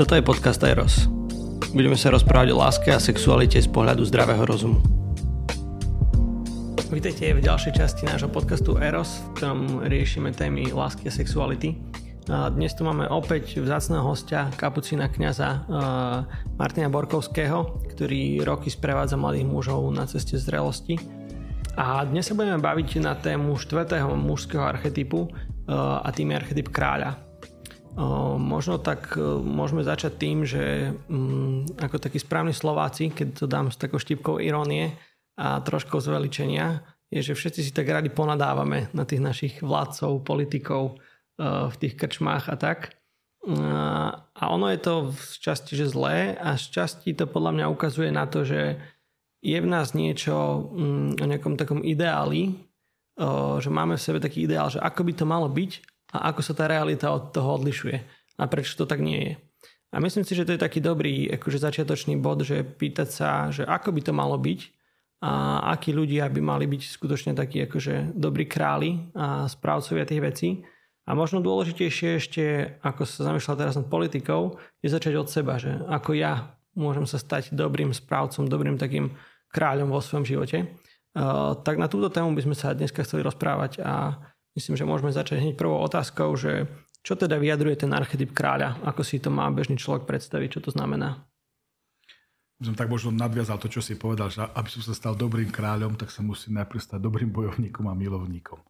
Toto je podcast Eros. Budeme sa rozprávať o láske a sexualite z pohľadu zdravého rozumu. Vítejte v ďalšej časti nášho podcastu Eros, v ktorom riešime témy lásky a sexuality. Dnes tu máme opäť vzácného hostia, kapucína kniaza Martina Borkovského, ktorý roky sprevádza mladých mužov na ceste zrelosti. A dnes sa budeme baviť na tému štvrtého mužského archetypu a tým je archetyp kráľa. Možno tak e, môžeme začať tým, že mm, ako takí správni Slováci, keď to dám s takou štipkou irónie a trošku zveličenia, je, že všetci si tak radi ponadávame na tých našich vládcov, politikov e, v tých krčmách a tak. A ono je to z časti, že zlé a z časti to podľa mňa ukazuje na to, že je v nás niečo mm, o nejakom takom ideáli, že máme v sebe taký ideál, že ako by to malo byť a ako sa tá realita od toho odlišuje a prečo to tak nie je. A myslím si, že to je taký dobrý akože začiatočný bod, že pýtať sa, že ako by to malo byť a akí ľudia by mali byť skutočne takí akože dobrí králi a správcovia tých vecí. A možno dôležitejšie ešte, ako sa zamýšľal teraz nad politikou, je začať od seba, že ako ja môžem sa stať dobrým správcom, dobrým takým kráľom vo svojom živote. Uh, tak na túto tému by sme sa dneska chceli rozprávať a Myslím, že môžeme začať hneď prvou otázkou, že čo teda vyjadruje ten archetyp kráľa? Ako si to má bežný človek predstaviť? Čo to znamená? Som tak možno nadviazal to, čo si povedal, že aby som sa stal dobrým kráľom, tak sa musím najprv stať dobrým bojovníkom a milovníkom.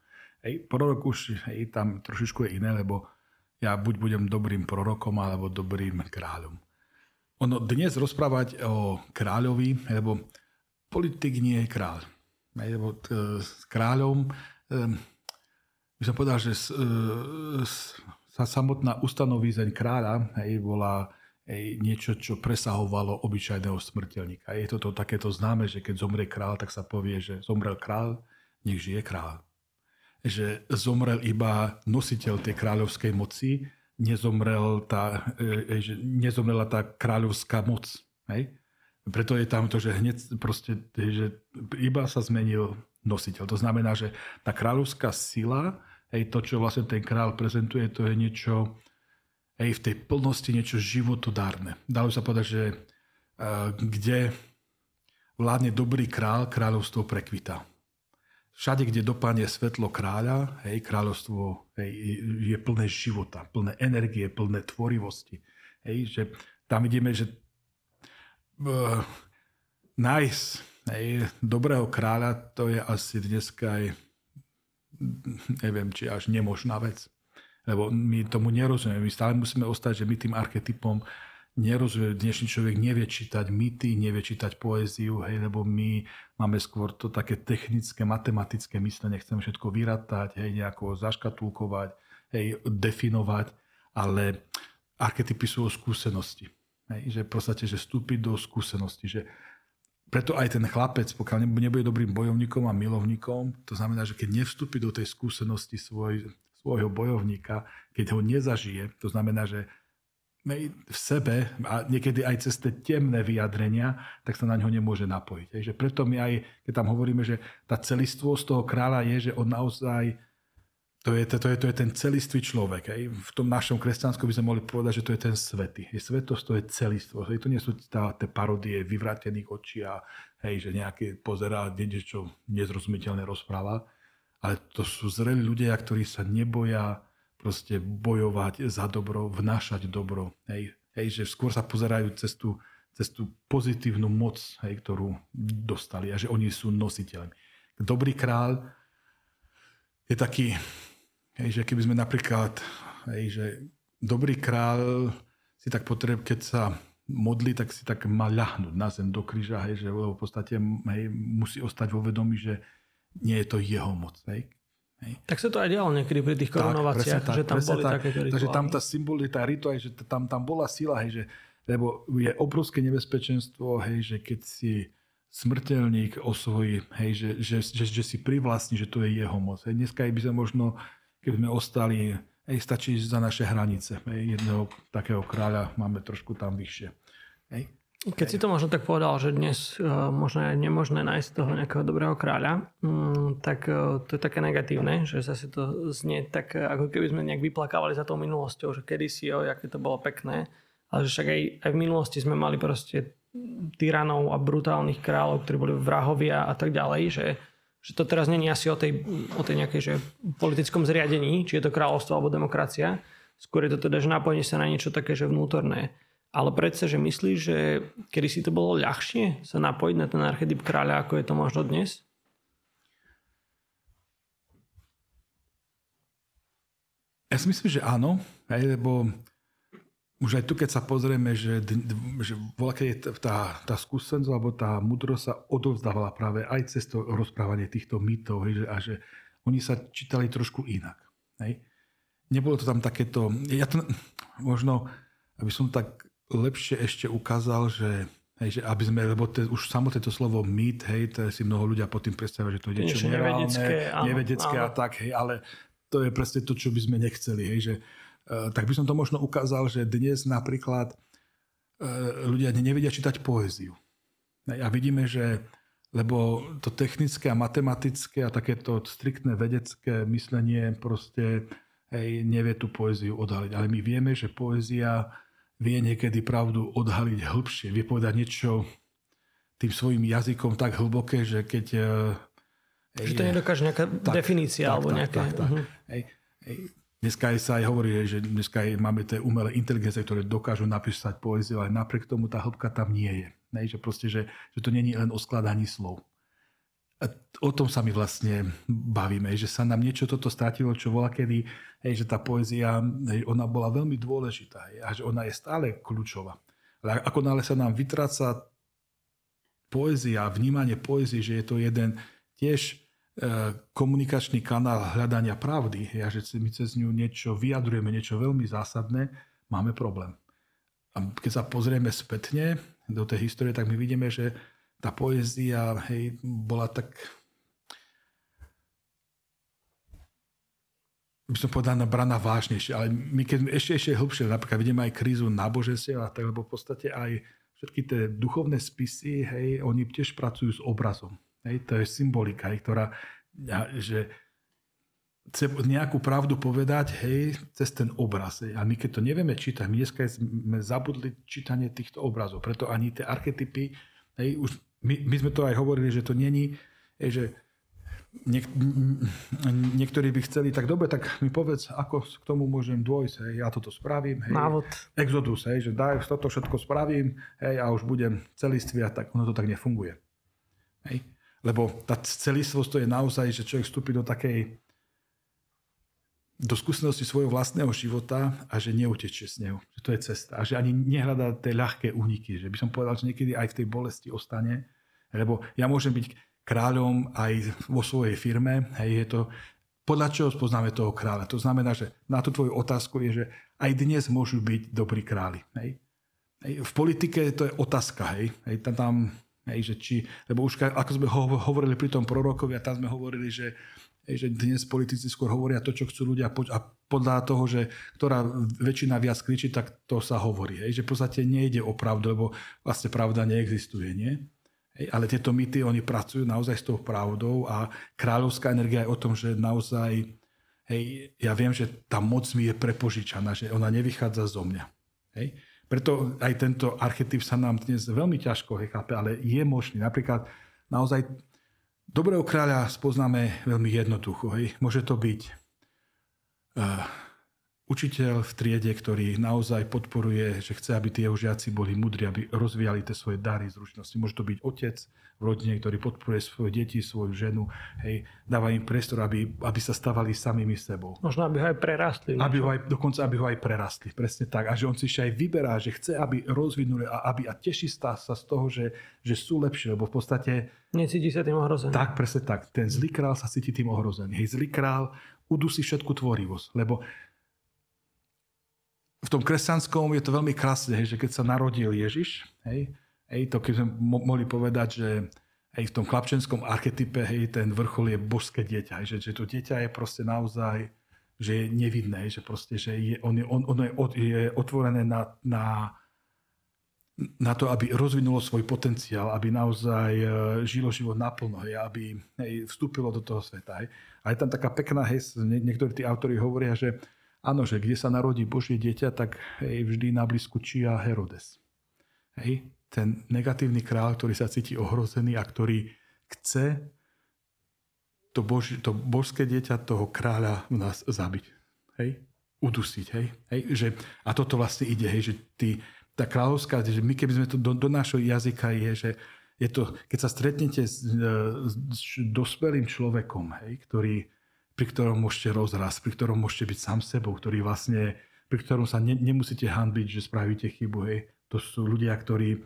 Hej, prorok už hej, tam trošičku je iné, lebo ja buď budem dobrým prorokom, alebo dobrým kráľom. Ono dnes rozprávať o kráľovi, lebo politik nie je kráľ. Hej, lebo s kráľom by som povedal, že sa samotná ustanovízeň kráľa hej, bola hej, niečo, čo presahovalo obyčajného smrteľníka. Je toto takéto známe, že keď zomrie král, tak sa povie, že zomrel král, nech žije král. Že zomrel iba nositeľ tej kráľovskej moci, nezomrel tá, e, že nezomrela tá kráľovská moc. Hej? Preto je tam to, že hneď proste, že iba sa zmenil nositeľ. To znamená, že tá kráľovská sila Hej, to, čo vlastne ten král prezentuje, to je niečo, hej, v tej plnosti niečo životodárne. Dalo sa povedať, že uh, kde vládne dobrý král, kráľovstvo prekvita. Všade, kde dopadne svetlo kráľa, hej, kráľovstvo hej, je plné života, plné energie, plné tvorivosti. Hej, že tam vidíme, že uh, nájsť hej, dobrého kráľa, to je asi dneska aj neviem, či až nemožná vec. Lebo my tomu nerozumieme. My stále musíme ostať, že my tým archetypom nerozumieme. Dnešný človek nevie čítať mýty, nevie čítať poéziu, hej, lebo my máme skôr to také technické, matematické myslenie. Chceme všetko vyratať, hej, nejako zaškatulkovať, hej, definovať, ale archetypy sú o skúsenosti. Hej, že v podstate, že vstúpiť do skúsenosti, že preto aj ten chlapec, pokiaľ nebude dobrým bojovníkom a milovníkom, to znamená, že keď nevstúpi do tej skúsenosti svoj, svojho bojovníka, keď ho nezažije, to znamená, že v sebe a niekedy aj cez tie temné vyjadrenia, tak sa na ňo nemôže napojiť. Takže preto my aj, keď tam hovoríme, že tá celistvosť toho kráľa je, že on naozaj to je, to, je, to je ten celistvý človek. Hej. V tom našom kresťanskom by sme mohli povedať, že to je ten svetý. Je svetosť, to je celistvo. Hej. To nie sú tá, tie parodie vyvratených očí a hej, že nejaké pozerá, niečo nezrozumiteľné rozpráva. Ale to sú zreli ľudia, ktorí sa neboja proste bojovať za dobro, vnášať dobro. Hej. Hej, že skôr sa pozerajú cez tú, cez tú pozitívnu moc, hej, ktorú dostali a že oni sú nositeľmi. Dobrý král je taký Hej, že keby sme napríklad, hej, že dobrý král si tak potreb, keď sa modlí, tak si tak má ľahnúť na zem do kríža, hej, že v podstate hej, musí ostať vo vedomí, že nie je to jeho moc. Hej. Hej. Tak sa to aj dialo niekedy pri tých korunovaciách, tak, že tam boli tak. takéto rituály. Takže tam tá symbolita, rituál, že tam, tam bola sila, hej, že, lebo je obrovské nebezpečenstvo, hej, že keď si smrteľník osvojí, hej, že, že, že, že si privlastní, že to je jeho moc. Hej. Dneska by sme možno keby sme ostali, hej, stačí za naše hranice. Hej, jedného takého kráľa máme trošku tam vyššie. Hej. Keď si to možno tak povedal, že dnes uh, možno je nemožné nájsť toho nejakého dobrého kráľa, um, tak uh, to je také negatívne, že zase to znie tak, ako keby sme nejak vyplakávali za tou minulosťou, že kedysi, jo, aké to bolo pekné. ale že však aj, aj v minulosti sme mali proste tyranov a brutálnych kráľov, ktorí boli vrahovia a tak ďalej, že, že to teraz není asi o tej, o tej nejakej že politickom zriadení, či je to kráľovstvo alebo demokracia, skôr je to teda, že napojenie sa na niečo také, že vnútorné. Ale predsa, že myslíš, že kedy si to bolo ľahšie sa napojiť na ten archetyp kráľa, ako je to možno dnes? Ja si myslím, že áno, aj, lebo už aj tu, keď sa pozrieme, že, že keď tá, tá skúsenosť alebo tá múdrosť sa odovzdávala práve aj cez to rozprávanie týchto mýtov hej, že, a že oni sa čítali trošku inak. Hej. Nebolo to tam takéto... Ja to, možno, aby som tak lepšie ešte ukázal, že Hej, že aby sme, lebo te, už samotné to slovo mýt, hej, to si mnoho ľudia pod tým predstavia, že to je niečo nevedecké, nevedecké a tak, hej, ale to je presne to, čo by sme nechceli, hej, že tak by som to možno ukázal, že dnes napríklad eh, ľudia nevedia čítať poéziu. A vidíme, že lebo to technické a matematické a takéto striktné vedecké myslenie proste hej, nevie tú poéziu odhaliť. Ale my vieme, že poézia vie niekedy pravdu odhaliť hĺbšie, vie povedať niečo tým svojim jazykom tak hlboké, že keď... Hej, že to nedokáže nejaká tak, definícia tak, alebo tak, nejaké... Tak, tak. Uh-huh. Hej, hej, Dneska sa aj hovorí, že dneska aj máme tie umelé inteligencie, ktoré dokážu napísať poéziu, ale napriek tomu tá hĺbka tam nie je. Ne? Že, proste, že, že to není len o skladaní slov. A o tom sa my vlastne bavíme, že sa nám niečo toto stratilo, čo bola kedy, hej, že tá poézia, hej, ona bola veľmi dôležitá hej, a že ona je stále kľúčová. Ale ako nále sa nám vytráca poézia, vnímanie poézie, že je to jeden tiež komunikačný kanál hľadania pravdy, ja, že my cez ňu niečo vyjadrujeme, niečo veľmi zásadné, máme problém. A keď sa pozrieme spätne do tej histórie, tak my vidíme, že tá poézia hej, bola tak by som povedal, braná vážnejšie. Ale my keď ešte, ešte hlbšie, napríklad vidíme aj krízu náboženstiev a tak, lebo v podstate aj všetky tie duchovné spisy, hej, oni tiež pracujú s obrazom. Hej, to je symbolika, hej, ktorá, že chce nejakú pravdu povedať hej, cez ten obraz. Hej. A my keď to nevieme čítať, my dneska sme zabudli čítanie týchto obrazov, preto ani tie archetypy, hej, už my, my sme to aj hovorili, že to není, hej, že niek, niektorí by chceli, tak dobre, tak mi povedz, ako k tomu môžem dôjsť, hej, ja toto spravím. Hej. Návod. Exodus, hej, že daj, toto všetko spravím hej, a už budem celistvý a tak ono to tak nefunguje. Hej. Lebo tá celistvosť to je naozaj, že človek vstúpi do takej do skúsenosti svojho vlastného života a že neutečie z neho. Že to je cesta. A že ani nehľadá tie ľahké úniky. Že by som povedal, že niekedy aj v tej bolesti ostane. Lebo ja môžem byť kráľom aj vo svojej firme. Hej, je to, podľa čoho spoznáme toho kráľa. To znamená, že na tú tvoju otázku je, že aj dnes môžu byť dobrí králi. Hej. Hej, v politike to je otázka. Hej. Hej, tam, tam Hej, že či, lebo už ako sme hovorili pri tom prorokovi a tam sme hovorili, že, hej, že dnes politici skôr hovoria to, čo chcú ľudia a podľa toho, že ktorá väčšina viac kričí, tak to sa hovorí. Hej, že v podstate nejde o pravdu, lebo vlastne pravda neexistuje. Nie? Hej, ale tieto mýty, oni pracujú naozaj s tou pravdou a kráľovská energia je o tom, že naozaj hej, ja viem, že tá moc mi je prepožičaná, že ona nevychádza zo mňa. Hej? Preto aj tento archetyp sa nám dnes veľmi ťažko chápe, ale je možný. Napríklad naozaj dobrého kráľa spoznáme veľmi jednoducho. Hej. Môže to byť uh, učiteľ v triede, ktorý naozaj podporuje, že chce, aby tie jeho žiaci boli mudri, aby rozvíjali tie svoje dary, zručnosti. Môže to byť otec v rodine, ktorý podporuje svoje deti, svoju ženu, hej, dáva im priestor, aby, aby sa stávali samými sebou. Možno, aby ho aj prerastli. Aby ho aj, dokonca, aby ho aj prerastli, presne tak. A že on si ešte aj vyberá, že chce, aby rozvinuli a, aby, a teší sa z toho, že, že sú lepšie, lebo v podstate... Necíti sa tým ohrozený. Tak, presne tak. Ten zlý král sa cíti tým ohrozený. Hej, zlý král udusí všetku tvorivosť, lebo v tom kresťanskom je to veľmi krásne, že keď sa narodil Ježiš, hej, hej, to keď sme mo- mohli povedať, že hej, v tom chlapčenskom archetype hej, ten vrchol je božské dieťa, hej, že, že to dieťa je proste naozaj že je nevidné, že proste, že je, on, je, on, on je, je otvorené na, na, na to, aby rozvinulo svoj potenciál, aby naozaj e, žilo život naplno, hej, aby hej, vstúpilo do toho sveta. Hej. A je tam taká pekná, hej, niektorí tí autori hovoria, že áno, že kde sa narodí Božie dieťa, tak hej, vždy na blízku čia Herodes. Hej, ten negatívny král, ktorý sa cíti ohrozený a ktorý chce to, boži, to božské dieťa toho kráľa v nás zabiť. Hej? Udusiť. Hej? Hej? Že, a toto vlastne ide, hej, že ty, tá kráľovská, že my keby sme to do, do nášho jazyka je, že je to, keď sa stretnete s, s dospelým človekom, hej, ktorý, pri ktorom môžete rozrásť, pri ktorom môžete byť sám sebou, ktorý vlastne, pri ktorom sa ne, nemusíte hanbiť, že spravíte chybu. Hej. To sú ľudia, ktorí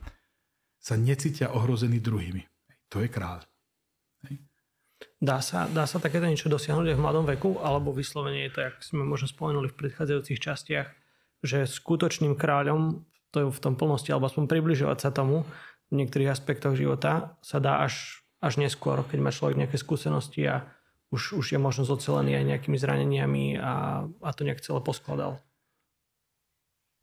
sa necítia ohrození druhými. Hej. To je kráľ. Hej. Dá sa, dá sa takéto niečo dosiahnuť aj v mladom veku, alebo vyslovene je to, jak sme možno spomenuli v predchádzajúcich častiach, že skutočným kráľom, to je v tom plnosti, alebo aspoň približovať sa tomu v niektorých aspektoch života, sa dá až, až neskôr, keď má človek nejaké skúsenosti a už, už je možno zocelený aj nejakými zraneniami a, a to nejak celé poskladal.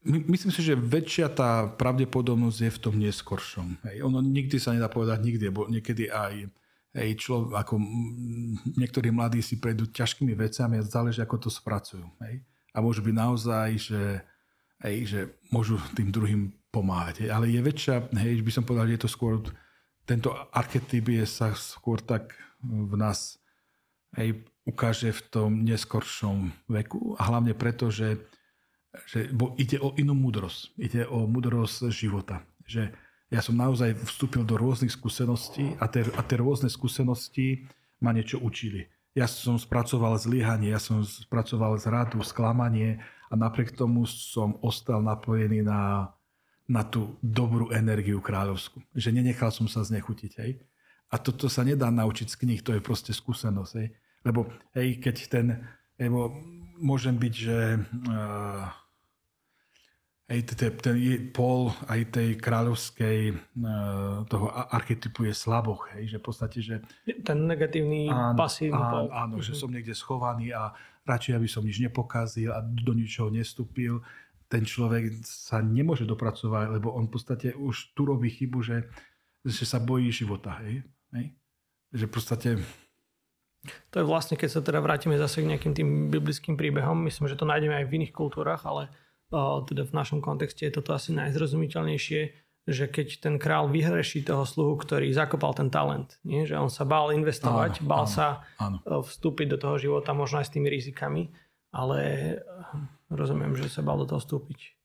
My, myslím si, že väčšia tá pravdepodobnosť je v tom neskoršom. Hej. Ono nikdy sa nedá povedať nikdy, bo niekedy aj hej, člo, ako niektorí mladí si prejdú ťažkými vecami a záleží, ako to spracujú. Hej. A môžu byť naozaj, že, hej, že môžu tým druhým pomáhať. Hej. Ale je väčšia, hej, by som povedal, že je to skôr, tento archetyp je sa skôr tak v nás hej, ukáže v tom neskoršom veku a hlavne preto, že že bo ide o inú múdrosť. Ide o múdrosť života. Že ja som naozaj vstúpil do rôznych skúseností a tie, a tie rôzne skúsenosti ma niečo učili. Ja som spracoval zlyhanie, ja som spracoval zradu, sklamanie a napriek tomu som ostal napojený na, na tú dobrú energiu kráľovskú. Že nenechal som sa znechutiť. Hej. A toto sa nedá naučiť z knih, to je proste skúsenosť. Hej. Lebo hej, keď ten, lebo môžem byť, že uh, aj ten, ten pol aj tej kráľovskej uh, toho archetypu je slaboch, hej, že v podstate, že... Ten negatívny áno, pasívny pol. Áno, že mhm. som niekde schovaný a radšej, aby som nič nepokazil a do ničoho nestúpil. Ten človek sa nemôže dopracovať, lebo on v podstate už tu robí chybu, že, že sa bojí života, hej. Hej? Že v podstate... To je vlastne, keď sa teda vrátime zase k nejakým tým biblickým príbehom, myslím, že to nájdeme aj v iných kultúrach, ale teda v našom kontexte je toto asi najzrozumiteľnejšie, že keď ten král vyhreší toho sluhu, ktorý zakopal ten talent, nie? že on sa bál investovať, áno, bál áno, sa áno. Vstúpiť do toho života možno aj s tými rizikami, ale e, rozumiem, že sa bál do toho vstúpiť.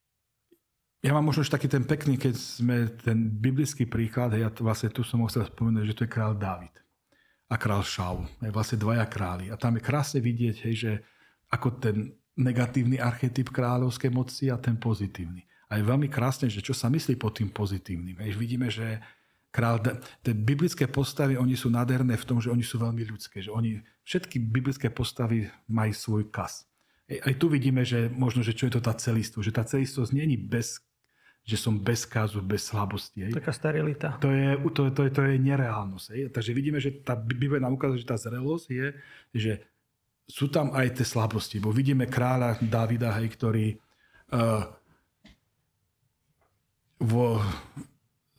Ja mám možno už taký ten pekný, keď sme ten biblický príklad, ja vlastne tu som chcel spomenúť, že to je král David a král Šaul. Je vlastne dvaja králi. A tam je krásne vidieť, hej, že ako ten negatívny archetyp kráľovskej moci a ten pozitívny. A je veľmi krásne, že čo sa myslí pod tým pozitívnym. Jež vidíme, že král, tie biblické postavy, oni sú nádherné v tom, že oni sú veľmi ľudské. Že oni, všetky biblické postavy majú svoj kas. Aj tu vidíme, že možno, že čo je to tá celistvo. Že tá celistvosť není bez že som bez kazu, bez slabosti. Hej. Taká sterilita. To je, to, to, to je nereálnosť. Hej. Takže vidíme, že tá Biblia nám ukazuje, že tá zrelosť je, že sú tam aj tie slabosti, bo vidíme kráľa Davida, hej, ktorý uh, vo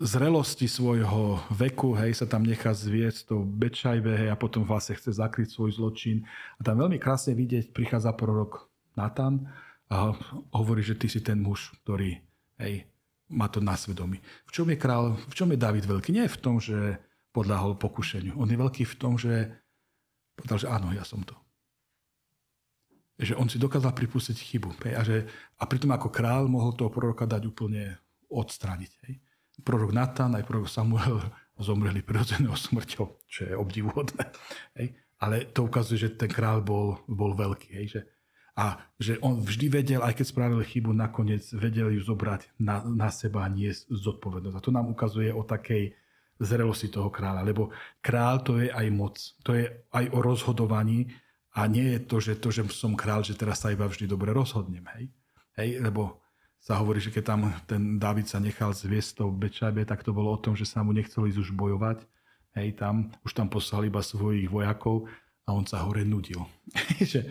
zrelosti svojho veku, hej, sa tam nechá zviesť to Bečajbe, hej, a potom vlastne chce zakryť svoj zločin. A tam veľmi krásne vidieť, prichádza prorok Natan a hovorí, že ty si ten muž, ktorý, hej, má to na svedomí. V čom je král, v čom je David veľký? Nie v tom, že podľahol pokušeniu. On je veľký v tom, že povedal, že áno, ja som to že on si dokázal pripustiť chybu. A, že, a pritom ako král mohol toho proroka dať úplne odstraniť. Hej. Prorok Natan aj prorok Samuel zomreli prirodzenou smrťou, čo je obdivuhodné. Hej. Ale to ukazuje, že ten král bol, bol veľký. Hej, že, a že on vždy vedel, aj keď spravil chybu, nakoniec vedel ju zobrať na, na seba a nie zodpovednosť. A to nám ukazuje o takej zrelosti toho kráľa. Lebo král to je aj moc. To je aj o rozhodovaní, a nie je to, že to, že som král, že teraz sa iba vždy dobre rozhodnem. Hej? Hej? Lebo sa hovorí, že keď tam ten David sa nechal zviesť tou Bečabe, tak to bolo o tom, že sa mu nechcel ísť už bojovať. Hej, tam, už tam poslal iba svojich vojakov a on sa hore nudil. že,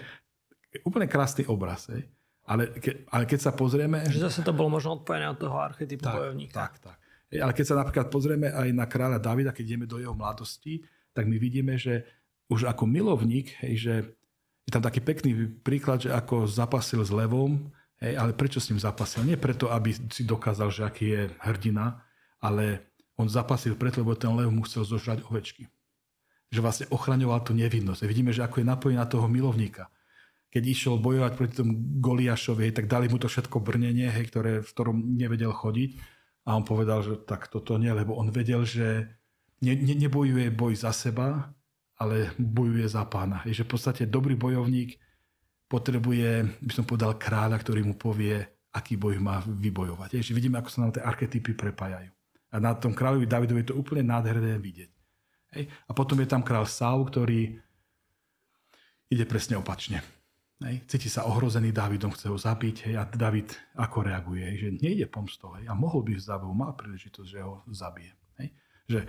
úplne krásny obraz. Hej. Ale, ke, ale keď sa pozrieme... Že zase to bolo možno odpojené od toho archetypu tak, bojovníka. Tak, tak. Ale keď sa napríklad pozrieme aj na kráľa Davida, keď ideme do jeho mladosti, tak my vidíme, že už ako milovník, hej, že je tam taký pekný príklad, že ako zapasil s levom, hej, ale prečo s ním zapasil? Nie preto, aby si dokázal, že aký je hrdina, ale on zapasil preto, lebo ten lev mu chcel zožrať ovečky. Že vlastne ochraňoval tú nevinnosť. Vidíme, že ako je napojený na toho milovníka. Keď išiel bojovať proti tomu Goliášovi, tak dali mu to všetko brnenie, hej, ktoré, v ktorom nevedel chodiť. A on povedal, že tak toto nie, lebo on vedel, že ne, ne, nebojuje boj za seba, ale bojuje za pána. Je, že v podstate dobrý bojovník potrebuje, by som povedal, kráľa, ktorý mu povie, aký boj má vybojovať. Je, že vidíme, ako sa nám tie archetypy prepájajú. A na tom kráľovi Davidovi je to úplne nádherné vidieť. Hej? A potom je tam kráľ Saul, ktorý ide presne opačne. Hej? Cíti sa ohrozený Davidom, chce ho zabiť hej? a David ako reaguje, hej? že nejde pomstou hej? a mohol by zabiť, mal príležitosť, že ho zabije. Hej? Že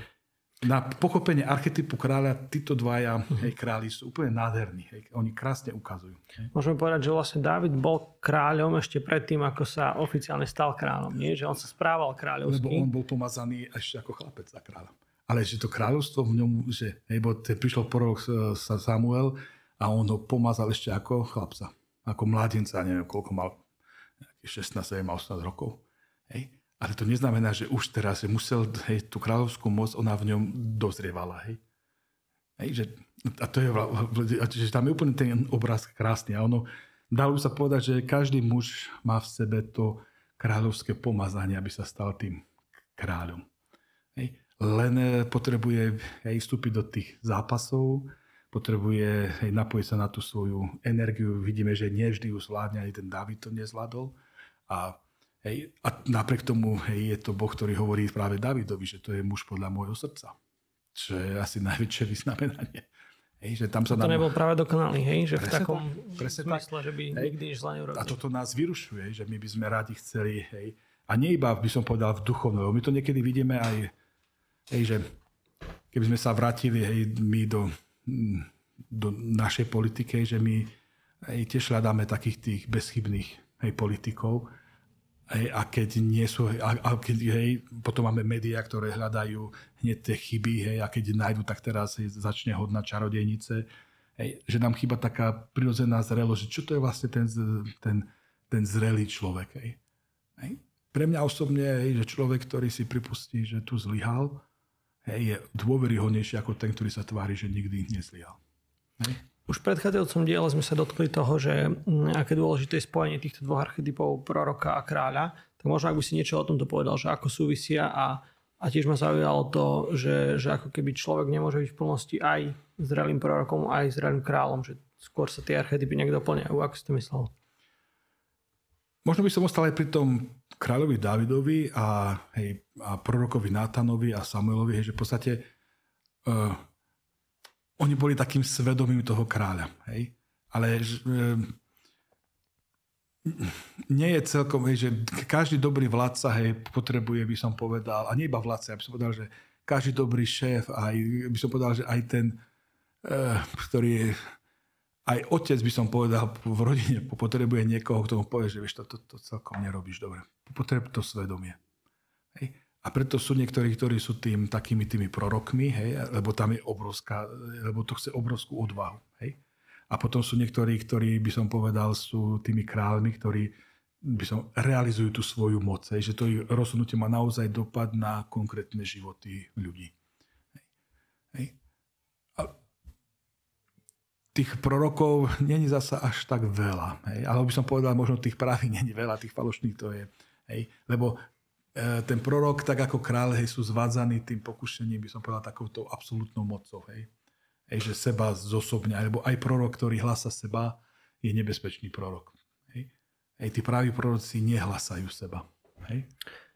na pochopenie archetypu kráľa títo dvaja uh-huh. hej, králi sú úplne nádherní. Hej. Oni krásne ukazujú. Hej. Môžeme povedať, že vlastne David bol kráľom ešte predtým, ako sa oficiálne stal kráľom. Nie? Že on sa správal kráľovsky. Lebo on bol pomazaný ešte ako chlapec za kráľom. Ale že to kráľovstvo v ňom, že hej, bo prišiel porok Samuel a on ho pomazal ešte ako chlapca. Ako mladenca, neviem koľko mal, 16, 17, 18 rokov. Hej. Ale to neznamená, že už teraz že musel hej, tú kráľovskú moc, ona v ňom dozrievala. Hej. Hej, že, a to je, že tam je úplne ten obraz krásny. A ono, dalo by sa povedať, že každý muž má v sebe to kráľovské pomazanie, aby sa stal tým kráľom. Hej. Len e, potrebuje hej, vstúpiť do tých zápasov, potrebuje hej, napojiť sa na tú svoju energiu. Vidíme, že nie vždy ju zvládne, aj ten David to nezvládol. A Hej, a napriek tomu hej, je to Boh, ktorý hovorí práve Davidovi, že to je muž podľa môjho srdca. Čo je asi najväčšie vyznamenanie. Hej, že tam sa to nám... nebol práve dokonalý, hej? Že v takom presne zmysle, že by hej, nikdy nič zle neurobil. A toto nás vyrušuje, že my by sme radi chceli, hej, a nie iba, by som povedal, v duchovnom, my to niekedy vidíme aj, hej, že keby sme sa vrátili, hej, my do, do našej politiky, že my hej, tiež hľadáme takých tých bezchybných hej, politikov, Hej, a keď nie sú, a, a keď, hej, potom máme médiá, ktoré hľadajú hneď tie chyby, hej, a keď nájdu, tak teraz hej, začne hodná čarodejnice. Hej, že nám chýba taká prirodzená zrelosť, že čo to je vlastne ten, ten, ten zrelý človek. Hej. Hej. Pre mňa osobne, hej, že človek, ktorý si pripustí, že tu zlyhal, je dôveryhodnejší ako ten, ktorý sa tvári, že nikdy nezlyhal. Už v predchádzajúcom diele sme sa dotkli toho, že mm, aké dôležité je spojenie týchto dvoch archetypov proroka a kráľa. Tak možno, ak by si niečo o tomto povedal, že ako súvisia a, a tiež ma zaujalo to, že, že ako keby človek nemôže byť v plnosti aj zrelým prorokom, aj zrelým kráľom, že skôr sa tie archetypy nejak doplňajú. Ako si to myslel? Možno by som ostal aj pri tom kráľovi Davidovi a, hej, a prorokovi Nátanovi a Samuelovi, hej, že v podstate uh, oni boli takým svedomím toho kráľa. Hej? Ale e, nie je celkom, hej, že každý dobrý vládca hej, potrebuje, by som povedal, a nie iba vládca, ja by som povedal, že každý dobrý šéf, aj, by som povedal, že aj ten, e, ktorý je, aj otec by som povedal v rodine potrebuje niekoho, kto mu povie, že vieš, to, to, to celkom nerobíš dobre. Potrebuje to svedomie. Hej. A preto sú niektorí, ktorí sú tým takými tými prorokmi, hej, lebo tam je obrovská, lebo to chce obrovskú odvahu. Hej. A potom sú niektorí, ktorí by som povedal, sú tými kráľmi, ktorí by som, realizujú tú svoju moc. Hej, že to ich rozhodnutie má naozaj dopad na konkrétne životy ľudí. Hej. Hej. Tých prorokov není zasa až tak veľa. Hej. Ale by som povedal, možno tých pravých není veľa, tých falošných to je. Hej. Lebo E, ten prorok, tak ako kráľ, hej, sú zvádzaní tým pokušením, by som povedal, takouto absolútnou mocou. Hej. Hej, že seba zosobňa, alebo aj prorok, ktorý hlasa seba, je nebezpečný prorok. Hej. Hej, tí praví proroci nehlasajú seba. Hej.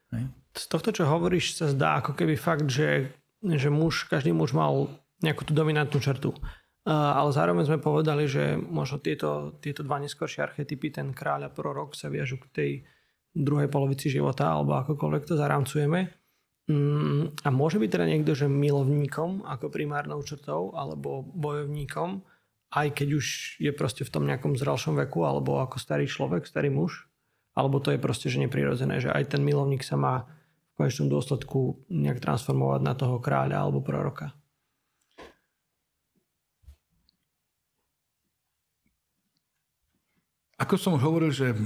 Hej. Z tohto, čo hovoríš, sa zdá ako keby fakt, že, že muž, každý muž mal nejakú tú dominantnú črtu. Uh, ale zároveň sme povedali, že možno tieto, tieto dva neskoršie archetypy, ten kráľ a prorok sa viažu k tej druhej polovici života, alebo akokoľvek to zaramcujeme. Mm, a môže byť teda niekto, že milovníkom ako primárnou črtou, alebo bojovníkom, aj keď už je proste v tom nejakom zralšom veku, alebo ako starý človek, starý muž, alebo to je proste, že neprirodzené, že aj ten milovník sa má v konečnom dôsledku nejak transformovať na toho kráľa alebo proroka. Ako som hovoril, že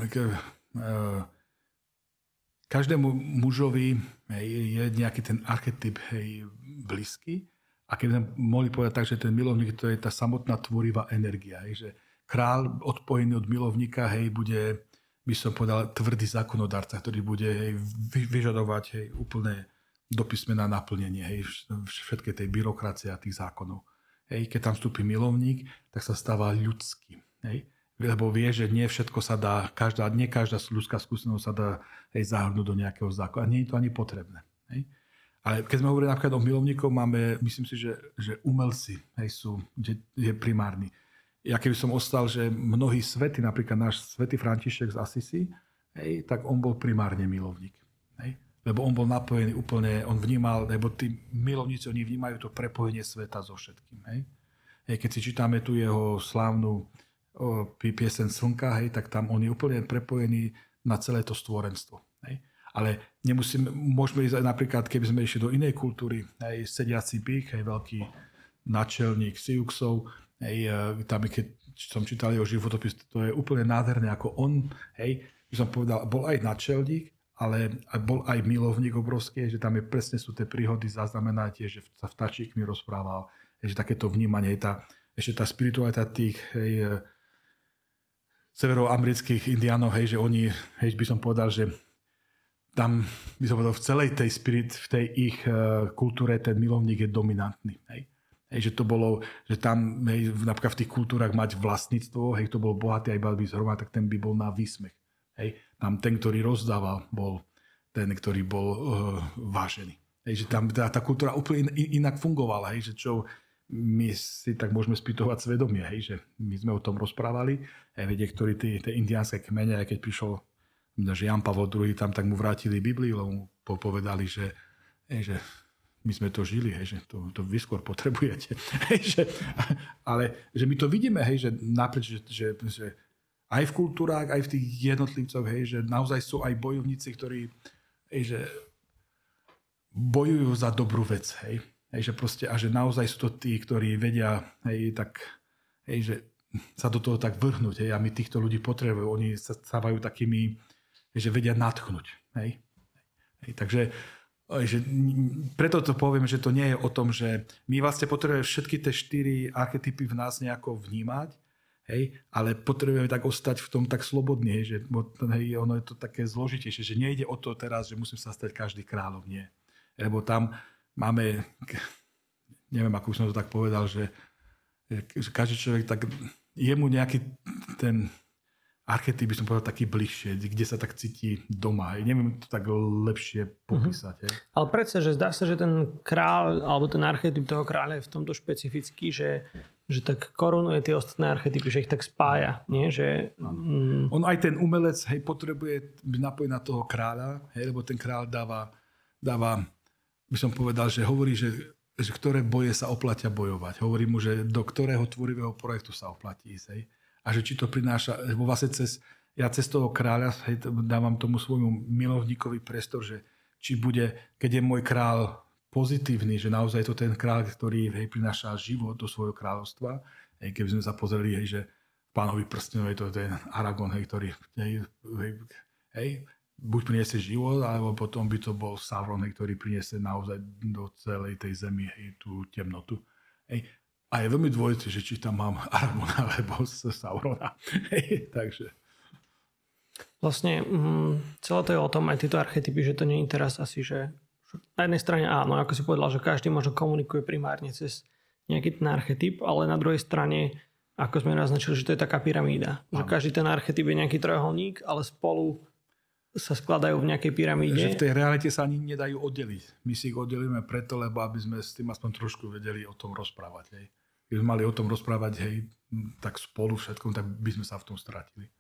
každému mužovi je nejaký ten archetyp hej, blízky. A keby sme mohli povedať tak, že ten milovník to je tá samotná tvorivá energia. Hej, že král odpojený od milovníka hej, bude, by som povedal, tvrdý zákonodárca, ktorý bude hej, vyžadovať hej, úplne do písmena naplnenie hej, všetkej tej byrokracie a tých zákonov. Hej, keď tam vstúpi milovník, tak sa stáva ľudským. Hej lebo vie, že nie všetko sa dá, každá, nie každá ľudská skúsenosť sa dá hej, zahrnúť do nejakého zákona. A nie je to ani potrebné. Hej. Ale keď sme hovorili napríklad o milovníkov, máme, myslím si, že, že umelci hej, sú, že je primárny. Ja keby som ostal, že mnohí svety, napríklad náš svätý František z Asisi, hej, tak on bol primárne milovník. Hej. Lebo on bol napojený úplne, on vnímal, lebo tí milovníci, oni vnímajú to prepojenie sveta so všetkým. Hej. Hej, keď si čítame tu jeho slávnu piesen Slnka, hej, tak tam on je úplne prepojený na celé to stvorenstvo. Hej. Ale nemusíme, môžeme ísť aj napríklad, keby sme išli do inej kultúry, hej, sediaci pík, hej, veľký načelník Siuxov, hej, e, tam keď som čítal jeho životopis, to je úplne nádherné, ako on, hej, by som povedal, bol aj načelník, ale bol aj milovník obrovský, že tam je presne sú tie príhody zaznamenáte, že sa vtačík mi rozprával, že takéto vnímanie, tá, ešte tá spiritualita tých hej, severoamerických indiánov, hej, že oni, hej, by som povedal, že tam, by som povedal, v celej tej spirit, v tej ich uh, kultúre ten milovník je dominantný. Hej. Hej, že to bolo, že tam hej, napríklad v tých kultúrach mať vlastníctvo, hej, to bol bohatý aj by zhromad, tak ten by bol na výsmech. Hej. Tam ten, ktorý rozdával, bol ten, ktorý bol uh, vážený. Hej, že tam tá, tá kultúra úplne in, inak fungovala, hej, že čo my si tak môžeme spýtovať svedomie, hej, že my sme o tom rozprávali, aj vedie, ktorí tie, tie indiánske kmene, aj keď prišiel že Jan Pavel II tam, tak mu vrátili Bibliu, lebo mu povedali, že, hej, že my sme to žili, hej, že to, to vy skôr potrebujete. Hej, že, ale že my to vidíme, hej, že naprieč, že, že, že aj v kultúrách, aj v tých jednotlivcoch, hej, že naozaj sú aj bojovníci, ktorí hej, že bojujú za dobrú vec. Hej. Hej, že proste, a že naozaj sú to tí, ktorí vedia, hej, tak, hej, že sa do toho tak vrhnúť. Hej, a my týchto ľudí potrebujeme. Oni sa stávajú takými, hej, že vedia natchnúť. Hej. Hej, takže že preto to poviem, že to nie je o tom, že my vlastne potrebujeme všetky tie štyri archetypy v nás nejako vnímať, hej, ale potrebujeme tak ostať v tom tak slobodne, hej, že hej, ono je to také zložitejšie, že nejde o to teraz, že musím sa stať každý kráľov, nie. Lebo tam máme, neviem, ako už som to tak povedal, že, každý človek tak, je mu nejaký ten archetyp, by som povedal, taký bližšie, kde sa tak cíti doma. Neviem to tak lepšie popísať. Mm-hmm. Ale predsa, že zdá sa, že ten král, alebo ten archetyp toho kráľa je v tomto špecifický, že, že tak korunuje tie ostatné archetypy, že ich tak spája. Nie? Že, mm... On aj ten umelec hej, potrebuje napojený na toho kráľa, hej, lebo ten kráľ dáva, dáva by som povedal, že hovorí, že, že ktoré boje sa oplatia bojovať. Hovorí mu, že do ktorého tvorivého projektu sa oplatí ísť. Hej. A že či to prináša, lebo vlastne cez, ja cez toho kráľa hej, dávam tomu svojmu milovníkovi priestor, že či bude, keď je môj král pozitívny, že naozaj je to ten kráľ, ktorý hej, prináša život do svojho kráľovstva. Hej, keby sme sa pozreli, hej, že pánovi prstenov je to ten Aragon, hej, ktorý hej, hej, buď priniesie život, alebo potom by to bol Sauron, ktorý priniesie naozaj do celej tej zemi hej, tú temnotu. Hej. A je veľmi dôležité, že či tam mám Aragona alebo Saurona. Hej, takže... Vlastne mm, celé to je o tom, aj tieto archetypy, že to nie je teraz asi, že na jednej strane áno, ako si povedal, že každý možno komunikuje primárne cez nejaký ten archetyp, ale na druhej strane, ako sme naznačili, že to je taká pyramída. Že každý ten archetyp je nejaký trojuholník, ale spolu sa skladajú v nejakej pyramíde. Že v tej realite sa ani nedajú oddeliť. My si ich oddelíme preto, lebo aby sme s tým aspoň trošku vedeli o tom rozprávať. Hej. Keby sme mali o tom rozprávať hej, tak spolu všetkom, tak by sme sa v tom stratili.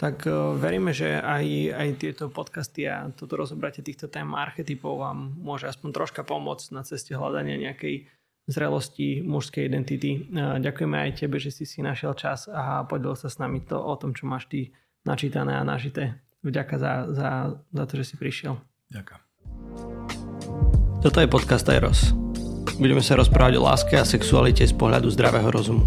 Tak uh, veríme, že aj, aj tieto podcasty a toto rozobratie týchto tém archetypov vám môže aspoň troška pomôcť na ceste hľadania nejakej zrelosti mužskej identity. Uh, ďakujeme aj tebe, že si si našiel čas a podelil sa s nami to o tom, čo máš ty načítané a nažité. Vďaka za, za, za to, že si prišiel. Ďakujem. Toto je podcast Eros. Budeme sa rozprávať o láske a sexualite z pohľadu zdravého rozumu.